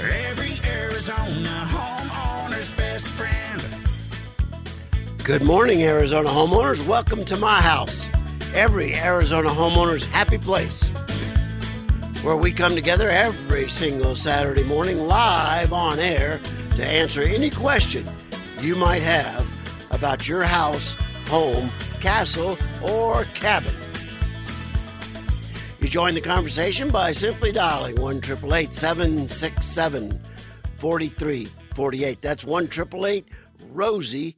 every Arizona homeowner's best friend. Good morning, Arizona homeowners. Welcome to my house, every Arizona homeowner's happy place, where we come together every single Saturday morning live on air to answer any question you might have about your house, home, castle, or cabin. You join the conversation by simply dialing 1 767 4348. That's 1 Rosie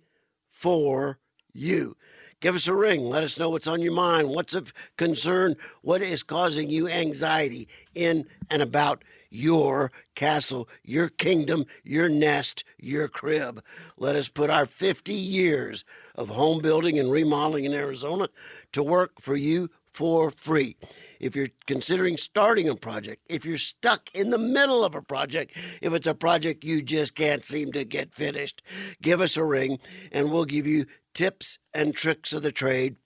for you. Give us a ring. Let us know what's on your mind, what's of concern, what is causing you anxiety in and about your castle, your kingdom, your nest, your crib. Let us put our 50 years of home building and remodeling in Arizona to work for you for free. If you're considering starting a project, if you're stuck in the middle of a project, if it's a project you just can't seem to get finished, give us a ring and we'll give you tips and tricks of the trade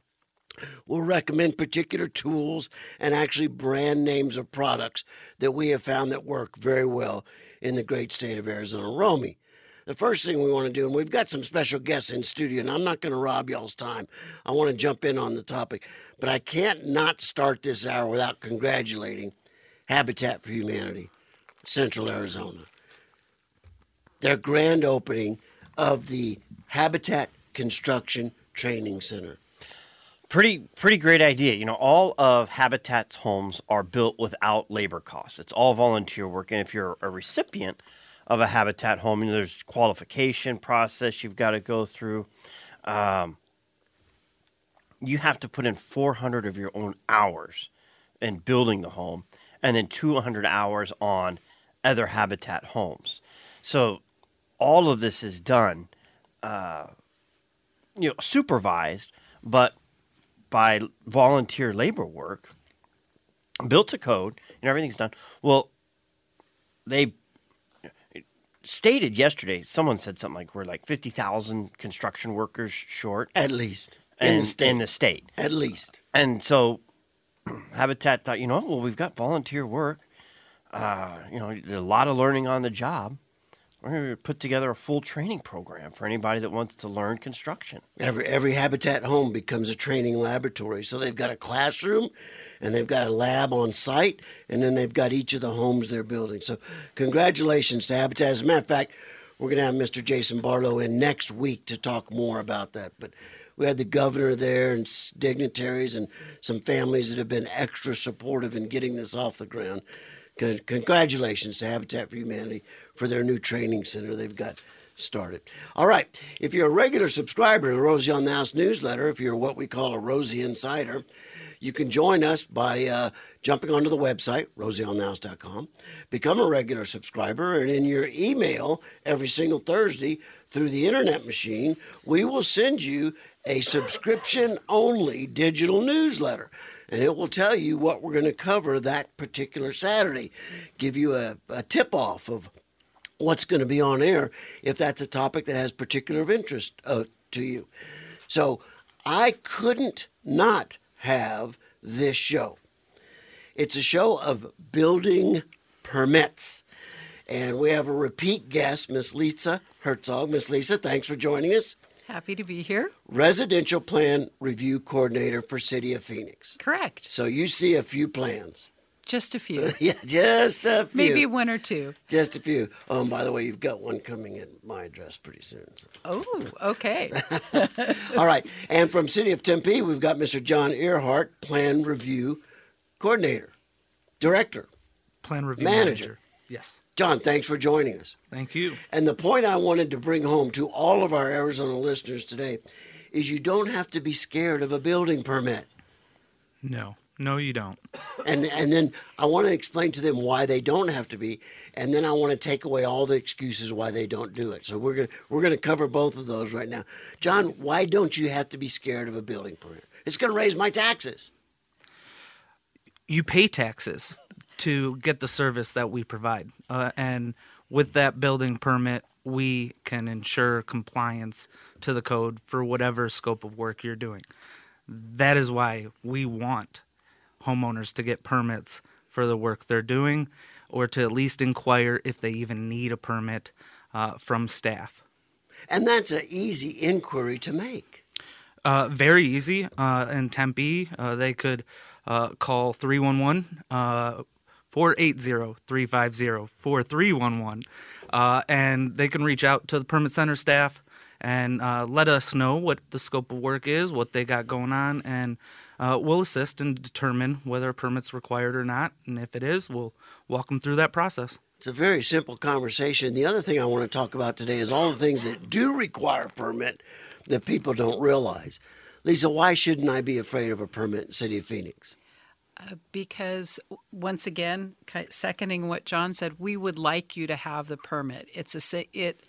We'll recommend particular tools and actually brand names of products that we have found that work very well in the great state of Arizona. Romy, the first thing we want to do, and we've got some special guests in studio, and I'm not going to rob y'all's time. I want to jump in on the topic, but I can't not start this hour without congratulating Habitat for Humanity, Central Arizona. Their grand opening of the Habitat Construction Training Center pretty pretty great idea. You know, all of Habitat's homes are built without labor costs. It's all volunteer work, and if you're a recipient of a Habitat home, know, there's qualification process you've got to go through. Um, you have to put in 400 of your own hours in building the home, and then 200 hours on other Habitat homes. So all of this is done, uh, you know, supervised, but by volunteer labor work, built to code, and everything's done. Well, they stated yesterday, someone said something like we're like 50,000 construction workers short. At least. In, the state. in the state. At least. And so Habitat thought, you know, well, we've got volunteer work. Uh, you know, a lot of learning on the job we're going to put together a full training program for anybody that wants to learn construction. Every every habitat home becomes a training laboratory. So they've got a classroom and they've got a lab on site and then they've got each of the homes they're building. So congratulations to Habitat. As a matter of fact, we're going to have Mr. Jason Barlow in next week to talk more about that. But we had the governor there and dignitaries and some families that have been extra supportive in getting this off the ground. Congratulations to Habitat for Humanity for their new training center they've got started. All right, if you're a regular subscriber to the Rosie on the House newsletter, if you're what we call a Rosie Insider, you can join us by uh, jumping onto the website, rosieonthehouse.com, become a regular subscriber, and in your email every single Thursday through the internet machine, we will send you a subscription only digital newsletter. And it will tell you what we're going to cover that particular Saturday, give you a, a tip off of what's going to be on air if that's a topic that has particular interest uh, to you. So I couldn't not have this show. It's a show of building permits. And we have a repeat guest, Miss Lisa Hertzog. Miss Lisa, thanks for joining us. Happy to be here. Residential Plan Review Coordinator for City of Phoenix. Correct. So you see a few plans. Just a few. yeah, just a few. Maybe one or two. Just a few. Oh, and by the way, you've got one coming at my address pretty soon. So. Oh, okay. All right. And from City of Tempe, we've got Mr. John Earhart, Plan Review Coordinator, Director, Plan Review Manager. Manager. Yes. John, thanks for joining us. Thank you. And the point I wanted to bring home to all of our Arizona listeners today is you don't have to be scared of a building permit. No. No, you don't. And and then I want to explain to them why they don't have to be, and then I want to take away all the excuses why they don't do it. So we're gonna we're gonna cover both of those right now. John, why don't you have to be scared of a building permit? It's gonna raise my taxes. You pay taxes to get the service that we provide, uh, and with that building permit, we can ensure compliance to the code for whatever scope of work you're doing. That is why we want homeowners to get permits for the work they're doing. or to at least inquire if they even need a permit uh, from staff. And that's an easy inquiry to make. Uh, very easy. Uh, in Tempe, uh, they could uh, call 311 uh, 480 350 4311 uh, and they can reach out to the permit center staff and uh, let us know what the scope of work is, what they got going on, and uh, we'll assist and determine whether a permit's required or not. And if it is, we'll walk them through that process. It's a very simple conversation. The other thing I want to talk about today is all the things that do require a permit that people don't realize. Lisa, why shouldn't I be afraid of a permit in the city of Phoenix? Because once again, seconding what John said, we would like you to have the permit. It's a it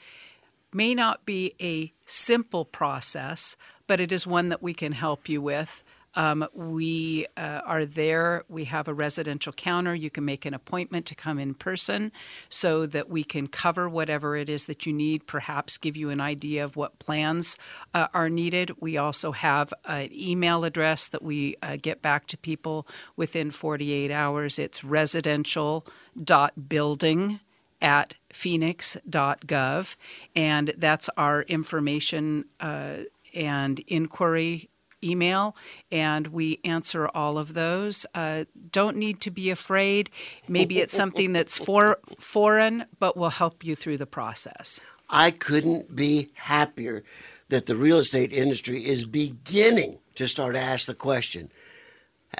may not be a simple process, but it is one that we can help you with. Um, we uh, are there. We have a residential counter. You can make an appointment to come in person so that we can cover whatever it is that you need, perhaps give you an idea of what plans uh, are needed. We also have an email address that we uh, get back to people within 48 hours. It's residential.building at phoenix.gov, and that's our information uh, and inquiry email, and we answer all of those. Uh, don't need to be afraid. Maybe it's something that's for, foreign, but we'll help you through the process. I couldn't be happier that the real estate industry is beginning to start to ask the question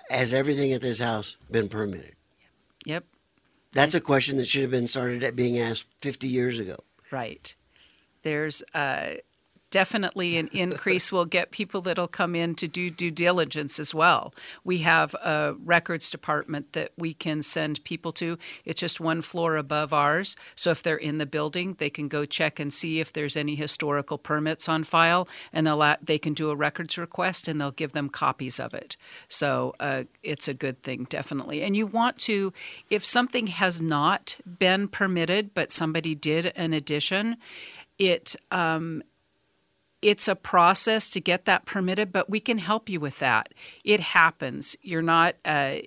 Has everything at this house been permitted? Yep, That's a question that should have been started at being asked 50 years ago. right. There's uh, definitely an increase. we'll get people that'll come in to do due diligence as well. We have a records department that we can send people to. It's just one floor above ours. So if they're in the building, they can go check and see if there's any historical permits on file, and they'll a- they can do a records request and they'll give them copies of it. So uh, it's a good thing, definitely. And you want to, if something has not been permitted, but somebody did an addition, it um, it's a process to get that permitted, but we can help you with that. It happens. You're not uh,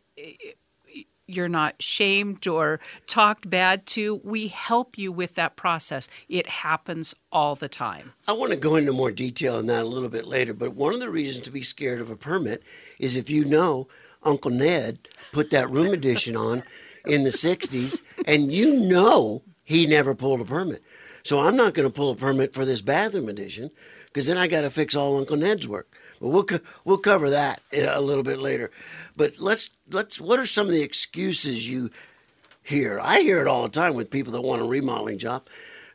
you're not shamed or talked bad to. We help you with that process. It happens all the time. I want to go into more detail on that a little bit later, but one of the reasons to be scared of a permit is if you know Uncle Ned put that room addition on in the 60s and you know he never pulled a permit. So I'm not going to pull a permit for this bathroom addition because then I got to fix all Uncle Ned's work. But we'll co- we'll cover that a little bit later. But let's let's what are some of the excuses you hear? I hear it all the time with people that want a remodeling job,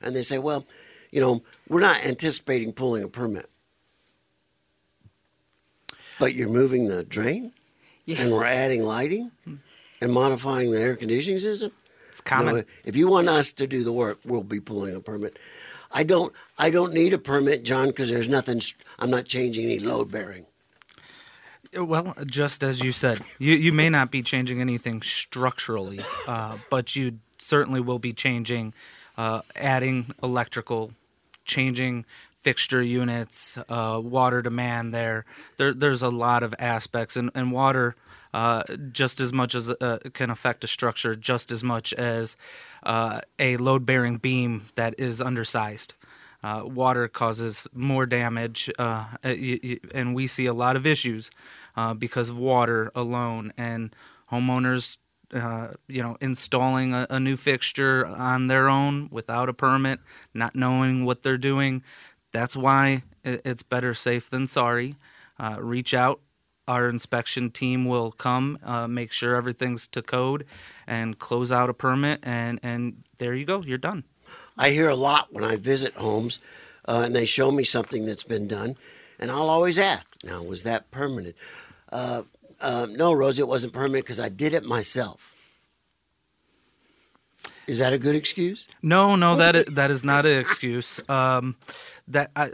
and they say, "Well, you know, we're not anticipating pulling a permit, but you're moving the drain, Yeah. and we're adding lighting, hmm. and modifying the air conditioning system." It's common. No, if you want us to do the work, we'll be pulling a permit. I don't. I don't need a permit, John, because there's nothing. I'm not changing any load bearing. Well, just as you said, you, you may not be changing anything structurally, uh, but you certainly will be changing, uh, adding electrical, changing fixture units, uh, water demand there. there. There's a lot of aspects, and, and water, uh, just as much as uh, can affect a structure, just as much as uh, a load bearing beam that is undersized. Uh, water causes more damage, uh, y- and we see a lot of issues uh, because of water alone. And homeowners, uh, you know, installing a, a new fixture on their own without a permit, not knowing what they're doing. That's why it's better safe than sorry. Uh, reach out. Our inspection team will come, uh, make sure everything's to code, and close out a permit. And, and there you go. You're done. I hear a lot when I visit homes, uh, and they show me something that's been done, and I'll always ask, "Now, was that permanent?" Uh, uh, no, Rosie, it wasn't permanent because I did it myself. Is that a good excuse? No, no, that is, that is not an excuse. Um, that I,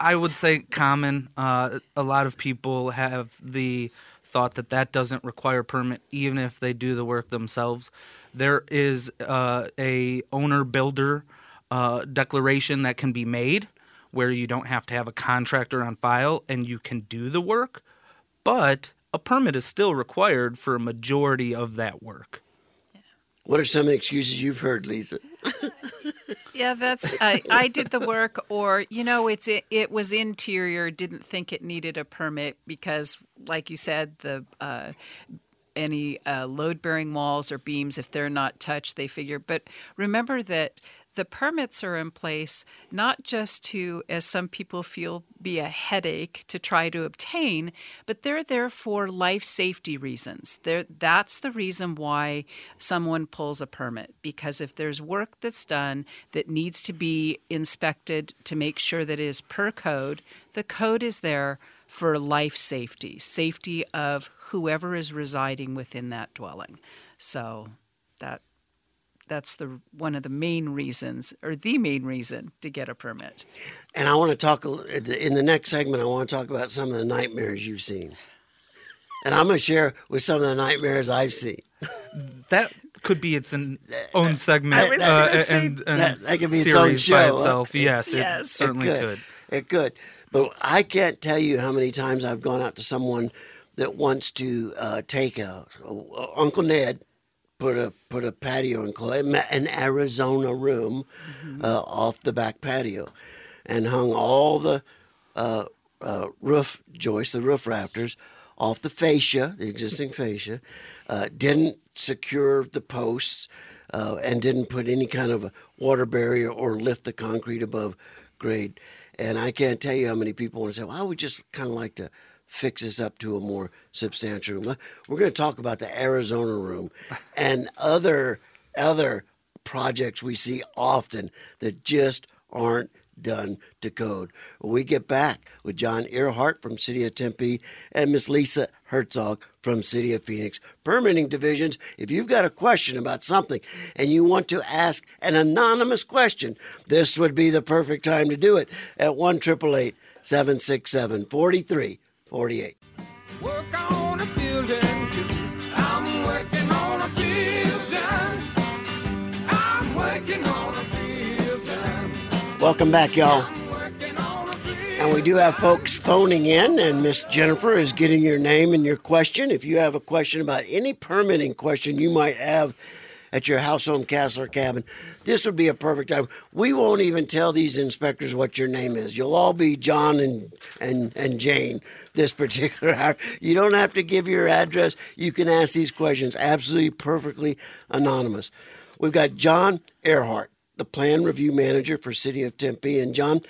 I would say common. Uh, a lot of people have the thought that that doesn't require permit, even if they do the work themselves. There is uh, a owner builder uh, declaration that can be made where you don't have to have a contractor on file and you can do the work, but a permit is still required for a majority of that work. What are some excuses you've heard, Lisa? Yeah, that's I, I did the work, or you know, it's it, it was interior. Didn't think it needed a permit because, like you said, the uh, any uh, load bearing walls or beams, if they're not touched, they figure. But remember that the permits are in place not just to, as some people feel, be a headache to try to obtain, but they're there for life safety reasons. They're, that's the reason why someone pulls a permit, because if there's work that's done that needs to be inspected to make sure that it is per code, the code is there for life safety, safety of whoever is residing within that dwelling. So that's the one of the main reasons or the main reason to get a permit. And I want to talk in the next segment. I want to talk about some of the nightmares you've seen, and I'm going to share with some of the nightmares I've seen. That could be its an own segment I was uh, say and, and that- that could be its own series by show, huh? itself. Yes, it Yes, it certainly could. could. It could, but I can't tell you how many times I've gone out to someone that wants to uh, take a, a- Uncle Ned put a put a patio in Clay, an Arizona room uh, off the back patio, and hung all the uh, uh, roof joists, the roof rafters, off the fascia, the existing fascia. Uh, didn't secure the posts, uh, and didn't put any kind of a water barrier or lift the concrete above grade. And I can't tell you how many people want to say, "Well, I would just kind of like to." fix this up to a more substantial room. We're going to talk about the Arizona room and other other projects we see often that just aren't done to code. When we get back with John Earhart from City of Tempe and Miss Lisa Hertzog from City of Phoenix. Permitting divisions, if you've got a question about something and you want to ask an anonymous question, this would be the perfect time to do it at 1 767 43 48. Welcome back, y'all. And we do have folks phoning in, and Miss Jennifer is getting your name and your question. If you have a question about any permitting question you might have at your house, home, castle, or cabin, this would be a perfect time. We won't even tell these inspectors what your name is. You'll all be John and and and Jane this particular hour. You don't have to give your address. You can ask these questions absolutely perfectly anonymous. We've got John Earhart, the plan review manager for City of Tempe, and John.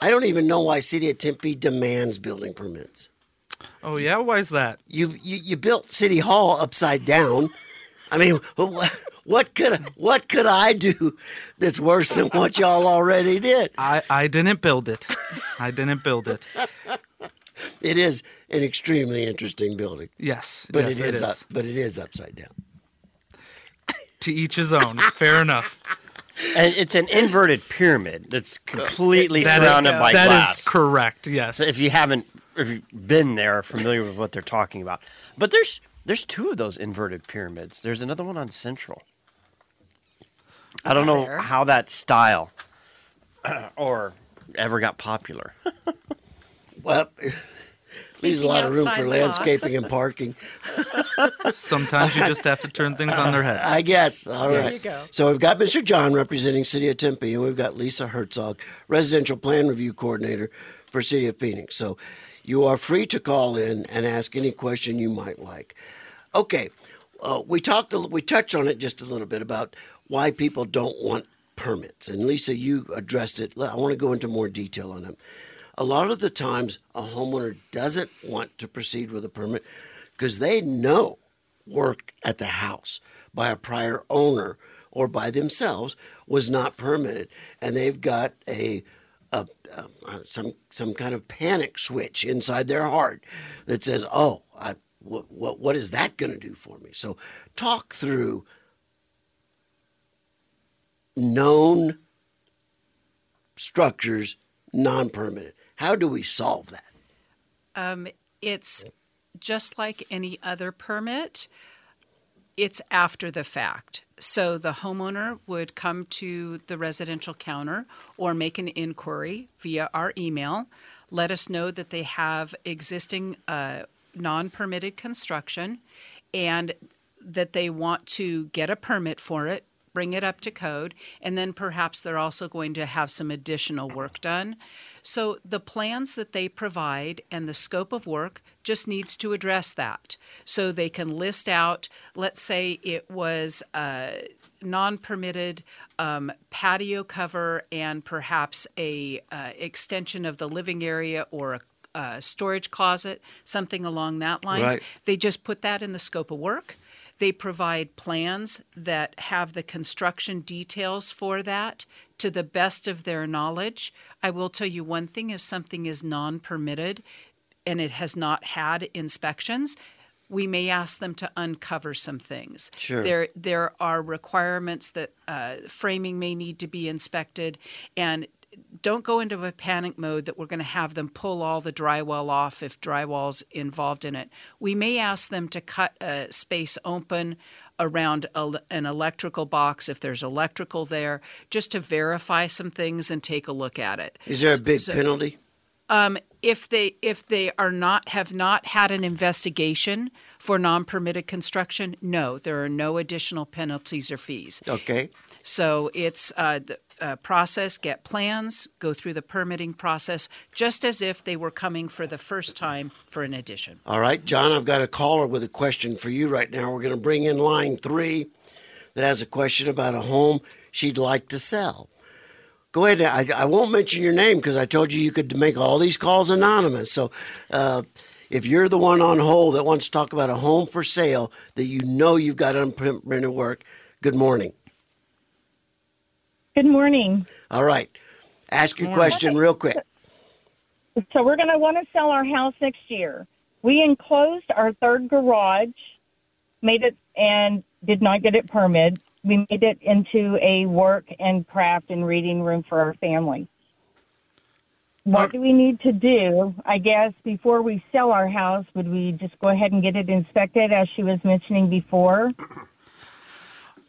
I don't even know why City of Tempe demands building permits. Oh yeah, why is that? You you, you built City Hall upside down. I mean, what, what could what could I do that's worse than what y'all already did? I I didn't build it. I didn't build it. It is an extremely interesting building, Yes, but yes, it is, Up, but it is upside down. to each his own. Fair enough. And it's an inverted pyramid that's completely That is- surrounded by that glass. is correct. Yes. if you haven't if you've been there familiar with what they're talking about but there's there's two of those inverted pyramids there's another one on central i don't know There. how that style or ever got popular Well, leaves a lot of room for the box. landscaping and parking. Sometimes you just have to turn things on their head. I guess. All right. you go. So we've got Mr. John representing City of Tempe, and we've got Lisa Hertzog, residential plan review coordinator for City of Phoenix. So you are free to call in and ask any question you might like. Okay, uh, we talked, a, we touched on it just a little bit about why people don't want permits, and Lisa, you addressed it. I want to go into more detail on them. A lot of the times, a homeowner doesn't want to proceed with a permit because they know work at the house by a prior owner or by themselves was not permitted, and they've got a, some some kind of panic switch inside their heart that says, "Oh, I, what what is that going to do for me?" So, talk through known structures non-permitted. How do we solve that? Um, it's just like any other permit. It's after the fact. So the homeowner would come to the residential counter or make an inquiry via our email. Let us know that they have existing uh, non permitted construction and that they want to get a permit for it, bring it up to code, and then perhaps they're also going to have some additional work done. So the plans that they provide and the scope of work just needs to address that. So they can list out, let's say it was uh, non-permitted um, patio cover and perhaps a uh, extension of the living area or a uh, storage closet, something along that lines. Right. They just put that in the scope of work. They provide plans that have the construction details for that to the best of their knowledge. I will tell you one thing if something is non permitted and it has not had inspections, we may ask them to uncover some things. Sure. There, there are requirements that uh, framing may need to be inspected, and don't go into a panic mode that we're going to have them pull all the drywall off if drywall's involved in it. We may ask them to cut a space open around a, an electrical box if there's electrical there, just to verify some things and take a look at it. Is there a big So- penalty? If they if they are not have not had an investigation for non-permitted construction, no, there are no additional penalties or fees. Okay. So it's uh, the uh, process, get plans, go through the permitting process, just as if they were coming for the first time for an addition. All right, John, I've got a caller with a question for you right now. We're going to bring in line three that has a question about a home she'd like to sell. Go ahead. I, I won't mention your name because I told you you could make all these calls anonymous. So uh, if you're the one on hold that wants to talk about a home for sale that you know you've got unprinted work, good morning. Good morning. All right. Ask your question real quick. So we're going to want to sell our house next year. We enclosed our third garage, made it and did not get it permitted. We made it into a work and craft and reading room for our family. What do we need to do? I guess before we sell our house, would we just go ahead and get it inspected, as she was mentioning before?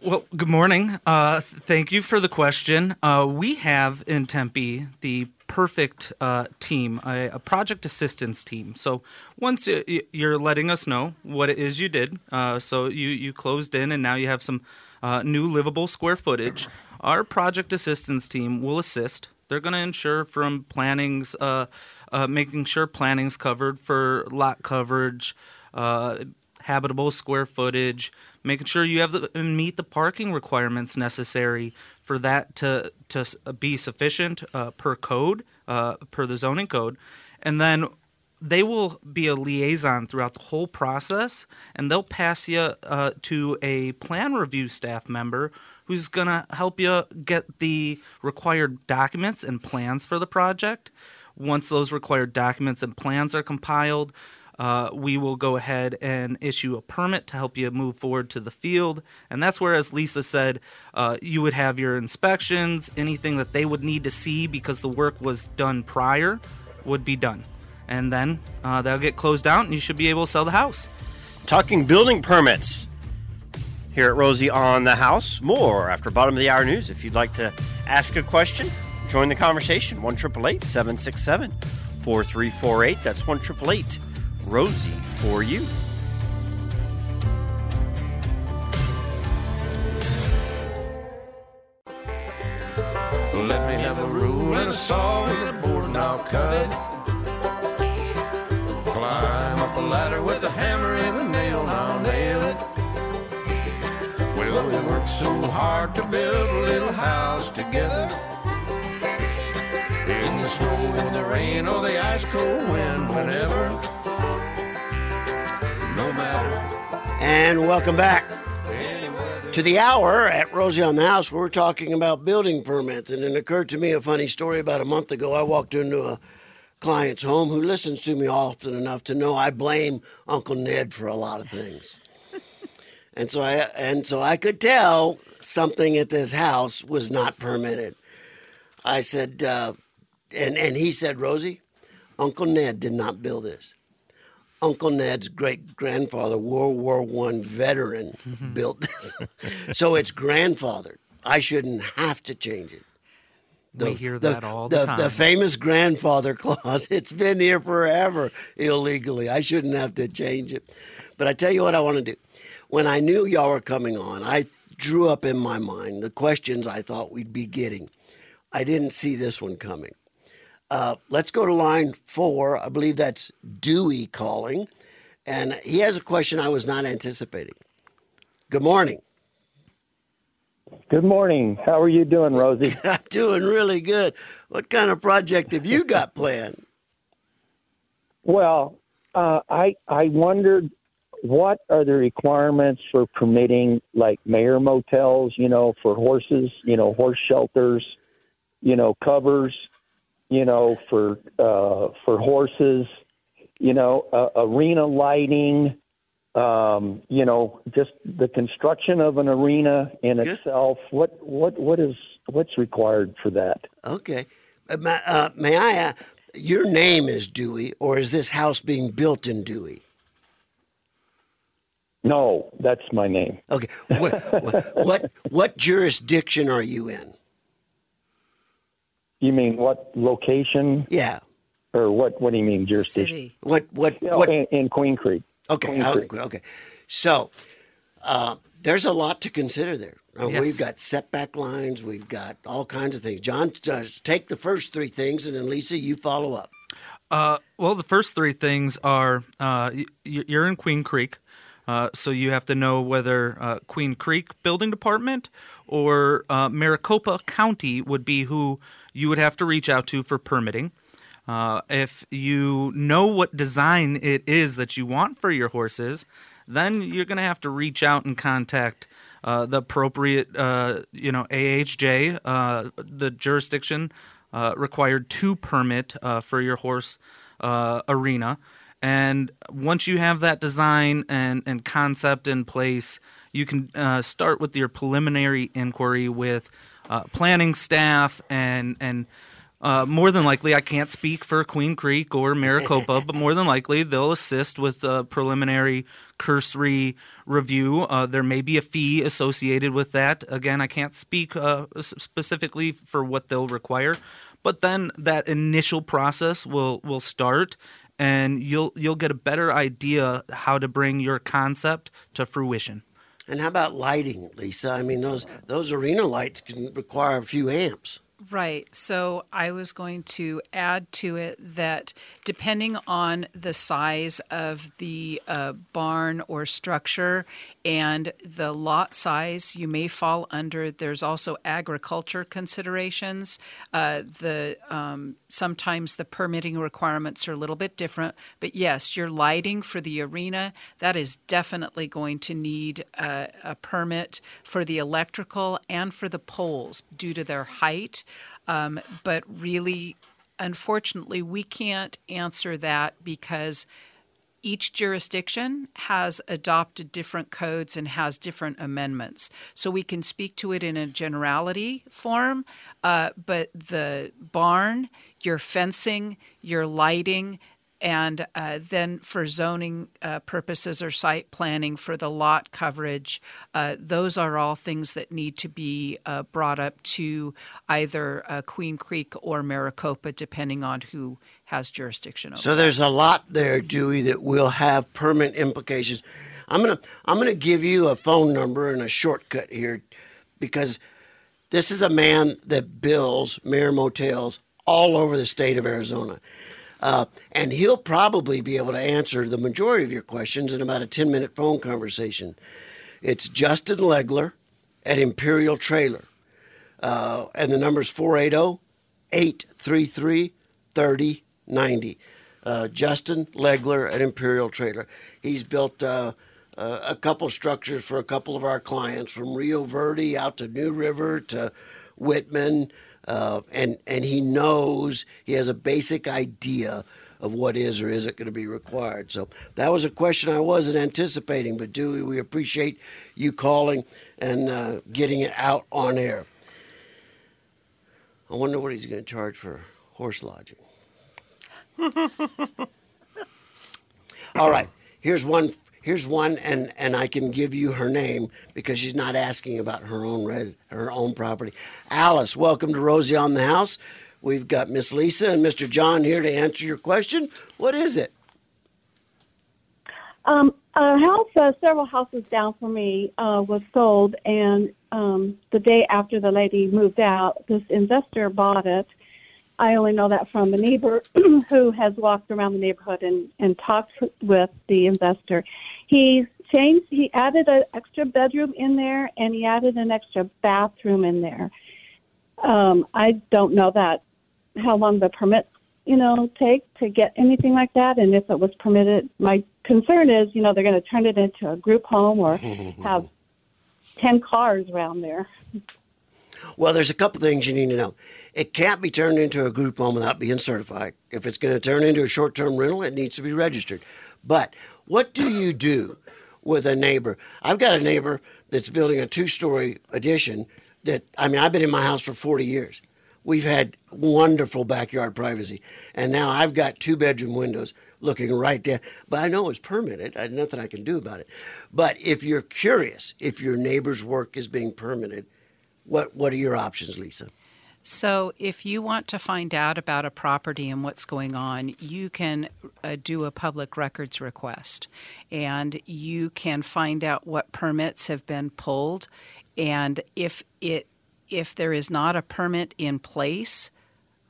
Well, good morning. Uh, thank you for the question. Uh, we have in Tempe the perfect uh, team, a, a project assistance team. So once you're letting us know what it is you did, uh, so you, you closed in and now you have some uh, new livable square footage, our project assistance team will assist. They're going to ensure from plannings, uh, making sure planning's covered for lot coverage, habitable square footage, making sure you have the meet the parking requirements necessary for that to to be sufficient uh, per code, uh, per the zoning code, and then they will be a liaison throughout the whole process, and they'll pass you uh, to a plan review staff member who's gonna help you get the required documents and plans for the project. Once those required documents and plans are compiled, uh, we will go ahead and issue a permit to help you move forward to the field. And that's where, as Lisa said, uh, you would have your inspections, anything that they would need to see because the work was done prior would be done. And then uh, they'll get closed out and you should be able to sell the house. Talking building permits here at Rosie on the House. More after bottom of the hour news. If you'd like to ask a question, join the conversation. 1 767 4348. That's 1 Rosie for you. Let me have a rule and a saw and a board and I'll cut it. Climb up a ladder with a hammer and a nail and I'll nail it. Well, we worked so hard to build a little house together. In the snow or the rain or the ice cold wind, whenever. And welcome back to the hour at Rosie on the House. We're talking about building permits, and it occurred to me a funny story about a month ago. I walked into a client's home who listens to me often enough to know I blame Uncle Ned for a lot of things, and so I and so I could tell something at this house was not permitted. I said, uh, and and he said, Rosie, Uncle Ned did not build this. Uncle Ned's great grandfather, World War One veteran, built this. so it's grandfathered. I shouldn't have to change it. We hear that all the the, time. The famous grandfather clause. It's been here forever illegally. I shouldn't have to change it. But I tell you what I want to do. when I knew y'all were coming on, I drew up in my mind the questions I thought we'd be getting. I didn't see this one coming. Uh, let's go to line four. I believe that's Dewey calling. And he has a question I was not anticipating. Good morning. Good morning. How are you doing, Rosie? I'm doing really good. What kind of project have you got planned? well, uh, I I wondered what are the requirements for permitting like mare motels, you know, for horses, you know, horse shelters, you know, covers, you know, for uh, for horses, you know, uh, arena lighting, um, you know, just the construction of an arena in Good. itself. What what what is what's required for that? Okay. Uh, uh, may I ask, your name is Dewey, or is this house being built in Dewey? No, that's my name. Okay. What, what, what, what jurisdiction are you in? You mean what location Yeah. or what? What do you mean jurisdiction? City. What, what, You know, what, in, in Queen Creek. Okay, Queen how- Creek. okay. So uh, there's a lot to consider there. Uh, Yes. We've got setback lines. We've got all kinds of things. John, uh, take the first three things, and then Lisa, you follow up. Uh, well, the first three things are uh, y- y- you're in Queen Creek, uh, so you have to know whether uh, Queen Creek Building Department or uh, Maricopa County would be who you would have to reach out to for permitting. Uh, if you know what design it is that you want for your horses, then you're going to have to reach out and contact uh, the appropriate, uh, you know, AHJ, uh, the jurisdiction uh, required to permit uh, for your horse arena. And once you have that design and, and concept in place, you can start with your preliminary inquiry with uh, planning staff and and uh, more than likely, I can't speak for Queen Creek or Maricopa, but more than likely they'll assist with a preliminary cursory review. Uh, there may be a fee associated with that. Again, I can't speak uh, specifically for what they'll require, but then that initial process will will start, and you'll you'll get a better idea how to bring your concept to fruition. And how about lighting, Lisa? I mean, those those arena lights can require a few amps. Right. So I was going to add to it that depending on the size of the uh, barn or structure and the lot size, you may fall under. There's also agriculture considerations. Uh, the um, sometimes the permitting requirements are a little bit different, but yes, your lighting for the arena that is definitely going to need a, a permit for the electrical and for the poles due to their height. Um, but really, unfortunately, we can't answer that because each jurisdiction has adopted different codes and has different amendments. So we can speak to it in a generality form, uh, but the barn, your fencing, your lighting, and uh, then for zoning uh, purposes or site planning for the lot coverage, uh, those are all things that need to be uh, brought up to either uh, Queen Creek or Maricopa, depending on who has jurisdiction over. So there's a lot there, Dewey, that will have permanent implications. I'm gonna I'm gonna give you a phone number and a shortcut here, because this is a man that bills Mare Motels all over the state of Arizona. Uh, and he'll probably be able to answer the majority of your questions in about a 10 minute phone conversation. It's Justin Legler at Imperial Trailer. Uh, and the number's 480 833 3090. Uh, Justin Legler at Imperial Trailer. He's built uh, uh, a couple structures for a couple of our clients from Rio Verde out to New River to Wittmann. Uh, and, and he knows, he has a basic idea of what is or isn't going to be required. So that was a question I wasn't anticipating, but Dewey, we appreciate you calling and uh, getting it out on air. I wonder what he's going to charge for horse lodging. All right, here's one. Here's one, and, and I can give you her name because she's not asking about her own res, her own property. Alice, welcome to Rosie on the House. We've got Miss Lisa and Mr. John here to answer your question. What is it? Um, a house, uh, several houses down from me, uh, was sold, and um, the day after the lady moved out, this investor bought it. I only know that from a neighbor who has walked around the neighborhood and, and talked with the investor. He's changed, he added an extra bedroom in there, and he added an extra bathroom in there. Um, I don't know that how long the permits, you know, take to get anything like that, and if it was permitted. My concern is, you know, they're going to turn it into a group home or have ten cars around there. Well, there's a couple things you need to know. It can't be turned into a group home without being certified. If it's going to turn into a short term rental, it needs to be registered. But what do you do with a neighbor? I've got a neighbor that's building a two story addition that, I mean, I've been in my house for 40 years. We've had wonderful backyard privacy. And now I've got two bedroom windows looking right down. But I know it's permitted. There's nothing I can do about it. But if you're curious if your neighbor's work is being permitted, what what are your options, Lisa? So, if you want to find out about a property and what's going on, you can uh, do a public records request and you can find out what permits have been pulled. And if it if there is not a permit in place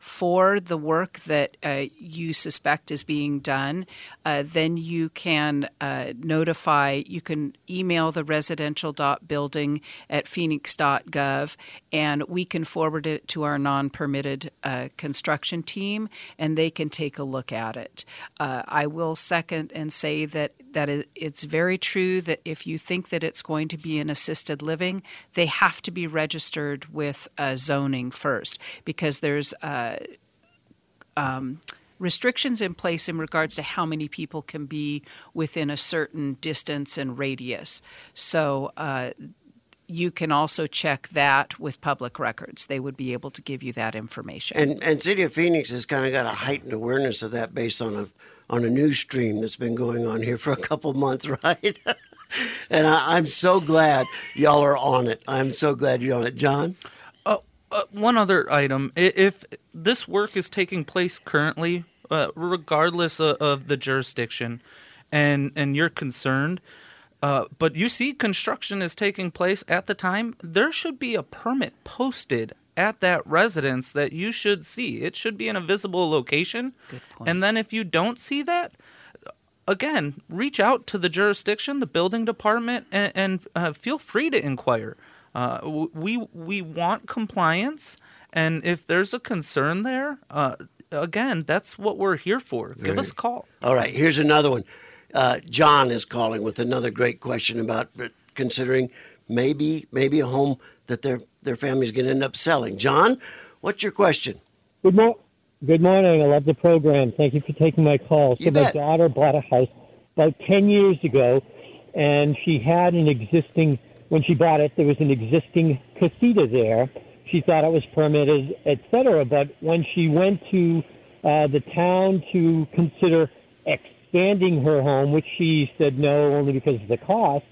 for the work that uh, you suspect is being done, uh, then you can uh, notify, you can email the residential.building at phoenix.gov, and we can forward it to our non permitted uh, construction team, and they can take a look at it. Uh, I will second and say that that it's very true that if you think that it's going to be an assisted living, they have to be registered with uh, zoning first because there's um, restrictions in place in regards to how many people can be within a certain distance and radius. So uh, you can also check that with public records. They would be able to give you that information. And and City of Phoenix has kind of got a heightened awareness of that based on a on a news stream that's been going on here for a couple months, right? and I, I'm so glad y'all are on it. I'm so glad you're on it, John. Uh, one other item: if this work is taking place currently, uh, regardless of, of the jurisdiction, and and you're concerned, uh, but you see construction is taking place at the time, there should be a permit posted at that residence that you should see. It should be in a visible location, and then if you don't see that, again, reach out to the jurisdiction, the building department, and, and uh, feel free to inquire. Uh, we we want compliance, and if there's a concern there, uh, again, that's what we're here for. Give us a call. All right, here's another one. Uh, John is calling with another great question about considering maybe maybe a home that their their family's going to end up selling. John, what's your question? Good, mo- good morning. I love the program. Thank you for taking my call. So You my bet. daughter bought a house about 10 years ago, and she had an existing, when she bought it, there was an existing casita there. She thought it was permitted, et cetera. But when she went to uh, the town to consider expanding her home, which she said no only because of the cost,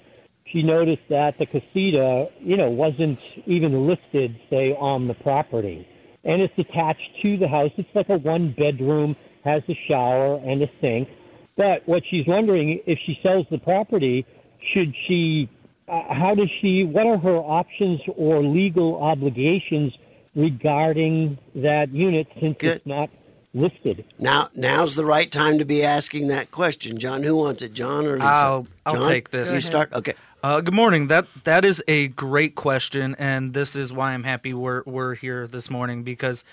she noticed that the casita, you know, wasn't even listed, say, on the property. And it's attached to the house. It's like a one bedroom, has a shower and a sink. But what she's wondering, if she sells the property, should she, uh, how does she, what are her options or legal obligations regarding that unit since Good. it's not listed? Now now's the right time to be asking that question, John. Who wants it, John or Lisa? I'll- I'll John? take this. Go You ahead. start. Okay. Uh, good morning. That that is a great question, and this is why I'm happy we're we're here this morning because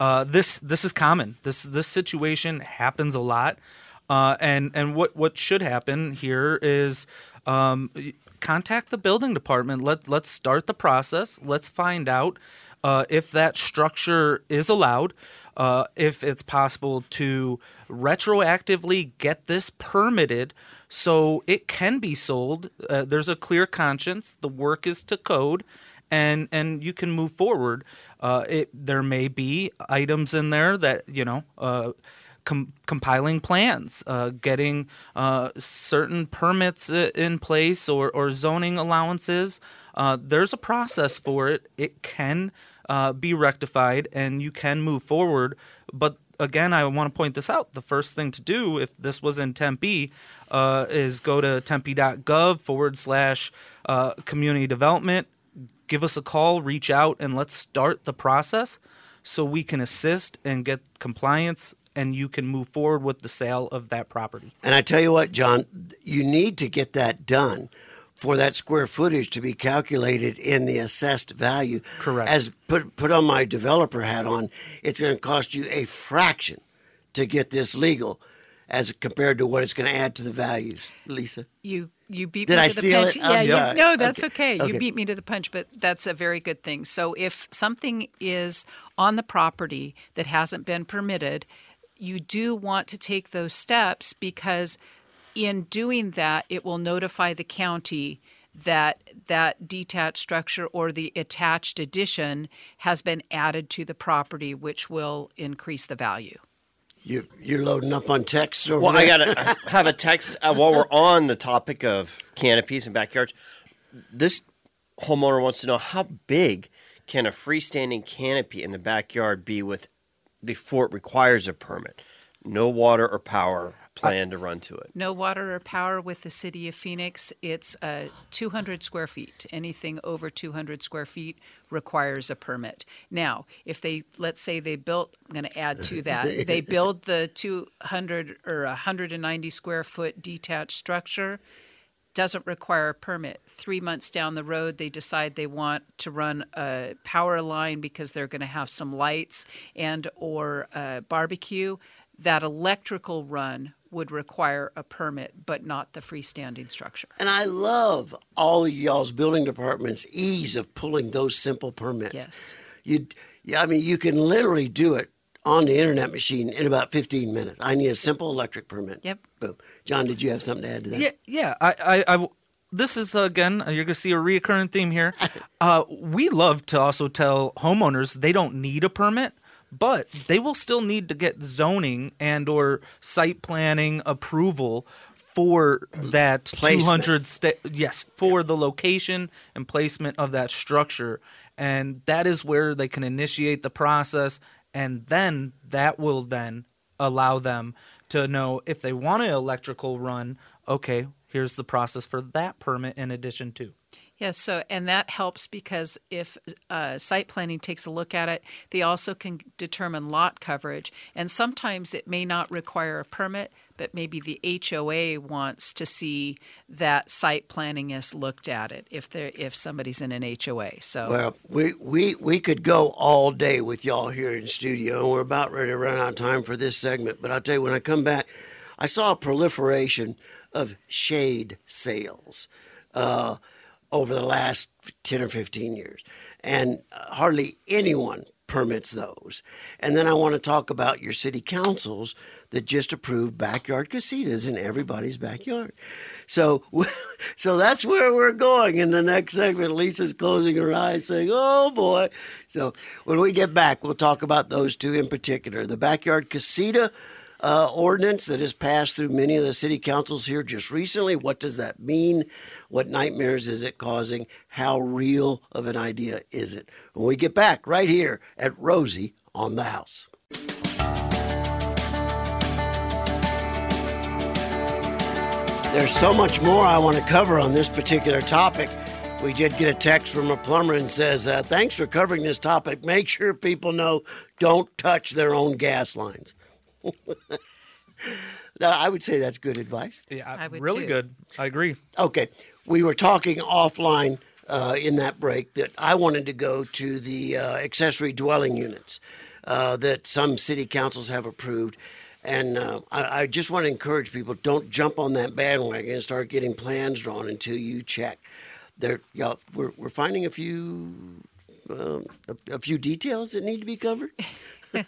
uh, this this is common. This this situation happens a lot, uh, and and what what should happen here is um, contact the building department. Let let's start the process. Let's find out uh, if that structure is allowed. Uh, if it's possible to retroactively get this permitted so it can be sold. Uh, there's a clear conscience. The work is to code, and and you can move forward. Uh, it there may be items in there that you know. Com- compiling plans, uh, getting uh, certain permits in place or, or zoning allowances. Uh, there's a process for it. It can uh, be rectified and you can move forward. But again, I want to point this out. The first thing to do, if this was in Tempe, uh, is go to tempe.gov forward slash community development. Give us a call, reach out, and let's start the process so we can assist and get compliance and you can move forward with the sale of that property. And I tell you what, John, you need to get that done for that square footage to be calculated in the assessed value. Correct. As put put on my developer hat on, it's going to cost you a fraction to get this legal as compared to what it's going to add to the values. Lisa. You you beat Did me I to the steal punch. it? I'm yeah, sorry. You, no, that's Okay. okay. Okay. You beat me to the punch, but that's a very good thing. So if something is on the property that hasn't been permitted, you do want to take those steps because in doing that, it will notify the county that that detached structure or the attached addition has been added to the property, which will increase the value. You you're loading up on text over Well, there. I gotta have a text uh, while we're on the topic of canopies and backyards. This homeowner wants to know how big can a freestanding canopy in the backyard be with before fort requires a permit? No water or power plan to run to it. No water or power with the city of Phoenix. It's uh, 200 square feet. Anything over 200 square feet requires a permit. Now, if they, let's say they built, I'm going to add to that, they build the 200 or 190 square foot detached structure, doesn't require a permit. Three months down the road, they decide they want to run a power line because they're going to have some lights and or a barbecue. That electrical run would require a permit, but not the freestanding structure. And I love all of y'all's building department's ease of pulling those simple permits. Yes. You, yeah, I mean, you can literally do it on the internet machine in about 15 minutes. I need a simple electric permit. Yep. Boom. John, did you have something to add to that? Yeah, yeah. I, I, I this is uh, again, uh, you're gonna see a reoccurring theme here. Uh, we love to also tell homeowners they don't need a permit, but they will still need to get zoning and or site planning approval for that Placement. 200 sta- yes for the location and placement of that structure and that is where they can initiate the process and then that will then allow them to know if they want an electrical run okay here's the process for that permit in addition to. Yes, so and that helps because if uh, site planning takes a look at it, they also can determine lot coverage, and sometimes it may not require a permit, but maybe the HOA wants to see that site planning is looked at it if they if somebody's in an HOA. So Well, we, we, we could go all day with y'all here in studio, and we're about ready to run out of time for this segment. But I'll tell you, when I come back, I saw a proliferation of shade sails uh, over the last 10 or 15 years, and uh, hardly anyone permits those. And then I want to talk about your city councils that just approved backyard casitas in everybody's backyard. So, so that's where we're going in the next segment. Lisa's closing her eyes, saying, "Oh boy." So, when we get back, we'll talk about those two in particular: the backyard casita uh, ordinance that has passed through many of the city councils here just recently. What does that mean? What nightmares is it causing? How real of an idea is it? When we get back, right here at Rosie on the House. There's so much more I want to cover on this particular topic. We did get a text from a plumber and says, uh, "Thanks for covering this topic. Make sure people know don't touch their own gas lines." Now, I would say that's good advice. yeah I would really too. good i agree Okay, we were talking offline uh, in that break that I wanted to go to the uh, accessory dwelling units uh, that some city councils have approved. And uh, I, I just want to encourage people don't jump on that bandwagon and start getting plans drawn until you check. There, y'all, we're, we're finding a few um, a, a few details that need to be covered.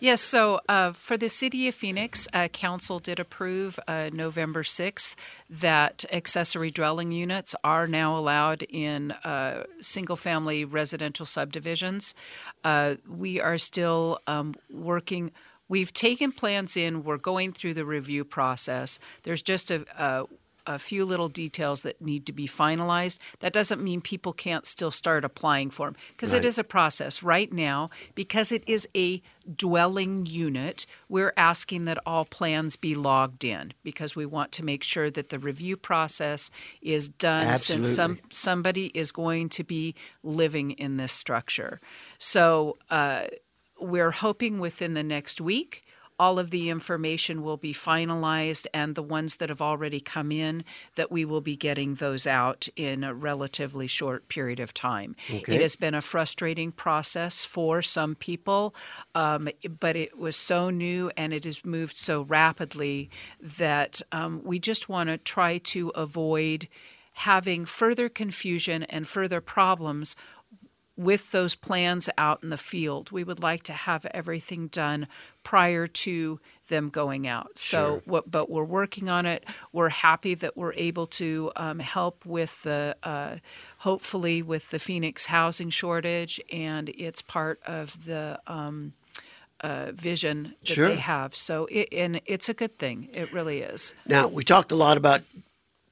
Yes, so uh, for the city of Phoenix, uh, council did approve uh, November 6th that accessory dwelling units are now allowed in uh, single family residential subdivisions. Uh, we are still um, working. We've taken plans in, we're going through the review process. There's just a, a a few little details that need to be finalized. That doesn't mean people can't still start applying for them because Right. it is a process. Right now, because it is a dwelling unit, we're asking that all plans be logged in because we want to make sure that the review process is done Absolutely. since some somebody is going to be living in this structure. So uh, we're hoping within the next week. All of the information will be finalized, and the ones that have already come in, that we will be getting those out in a relatively short period of time. Okay. It has been a frustrating process for some people, um, but it was so new and it has moved so rapidly that um, we just want to try to avoid having further confusion and further problems with those plans out in the field. We would like to have everything done prior to them going out. So, what, but we're working on it. We're happy that we're able to um, help with the, uh, hopefully, with the Phoenix housing shortage, and it's part of the um, uh, vision that Sure. they have. So, it, and it's a good thing. It really is. Now, we talked a lot about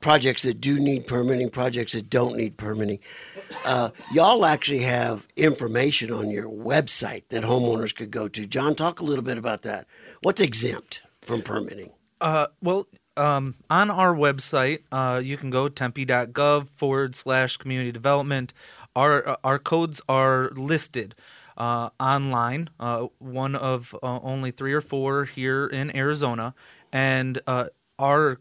projects that do need permitting, projects that don't need permitting. Uh, y'all actually have information on your website that homeowners could go to. John, talk a little bit about that. What's exempt from permitting? Uh, well, um, on our website, uh, you can go tempe.gov forward slash community development. Our uh, our codes are listed uh, online. Uh, one of uh, only three or four here in Arizona, and uh, our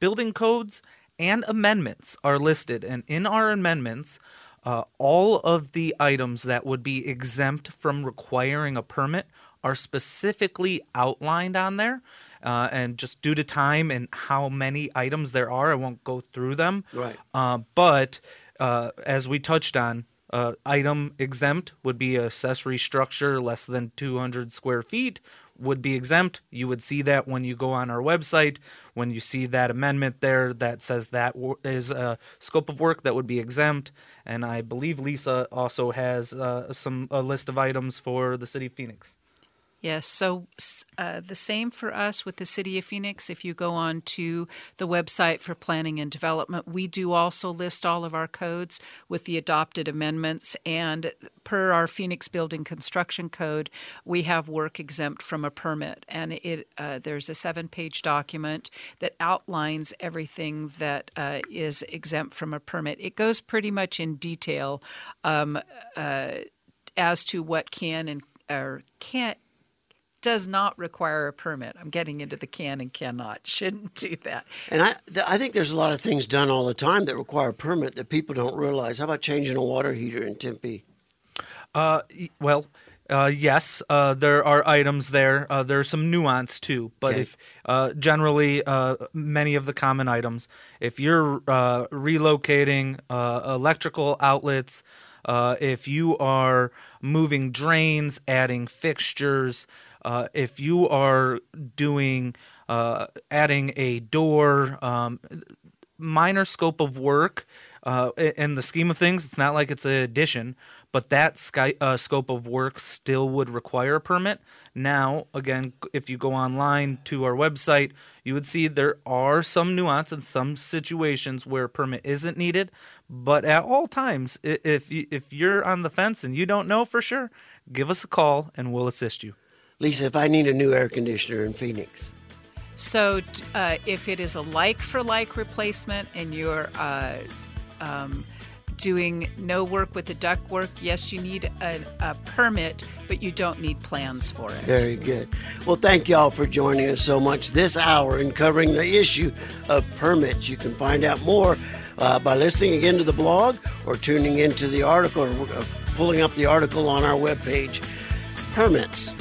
building codes and amendments are listed. And in our amendments, uh, all of the items that would be exempt from requiring a permit are specifically outlined on there. Uh, and just due to time and how many items there are, I won't go through them. Right. Uh, but uh, as we touched on, uh, item exempt would be accessory structure less than 200 square feet would be exempt. You would see that when you go on our website, when you see that amendment there that says that is a scope of work that would be exempt. And I believe Lisa also has uh, some a list of items for the city of Phoenix. Yes, so uh, the same for us with the City of Phoenix. If you go on to the website for planning and development, we do also list all of our codes with the adopted amendments. And per our Phoenix Building Construction Code, we have work exempt from a permit. And it uh, there's a seven page document that outlines everything that uh, is exempt from a permit. It goes pretty much in detail um, uh, as to what can and or can't does not require a permit. I'm getting into the can and cannot. Shouldn't do that. And I, th- I think there's a lot of things done all the time that require a permit that people don't realize. How about changing a water heater in Tempe? Uh, well, uh, yes, uh, there are items there. Uh, there's some nuance too, but Okay. if uh, generally uh, many of the common items, if you're uh, relocating uh, electrical outlets, uh, if you are moving drains, adding fixtures, uh, if you are doing uh, adding a door, um, minor scope of work. Uh, in the scheme of things, it's not like it's an addition, but that sky, uh, scope of work still would require a permit. Now, again, if you go online to our website, you would see there are some nuance in some situations where a permit isn't needed. But at all times, if if you're on the fence and you don't know for sure, give us a call and we'll assist you. Lisa, if I need a new air conditioner in Phoenix, So, uh, if it is a like for like replacement and you're uh, um, doing no work with the duct work, yes, you need a, a permit, but you don't need plans for it. Very good. Well, thank y'all for joining us so much this hour in covering the issue of permits. You can find out more uh, by listening again to the blog or tuning into the article or uh, pulling up the article on our webpage. Permits.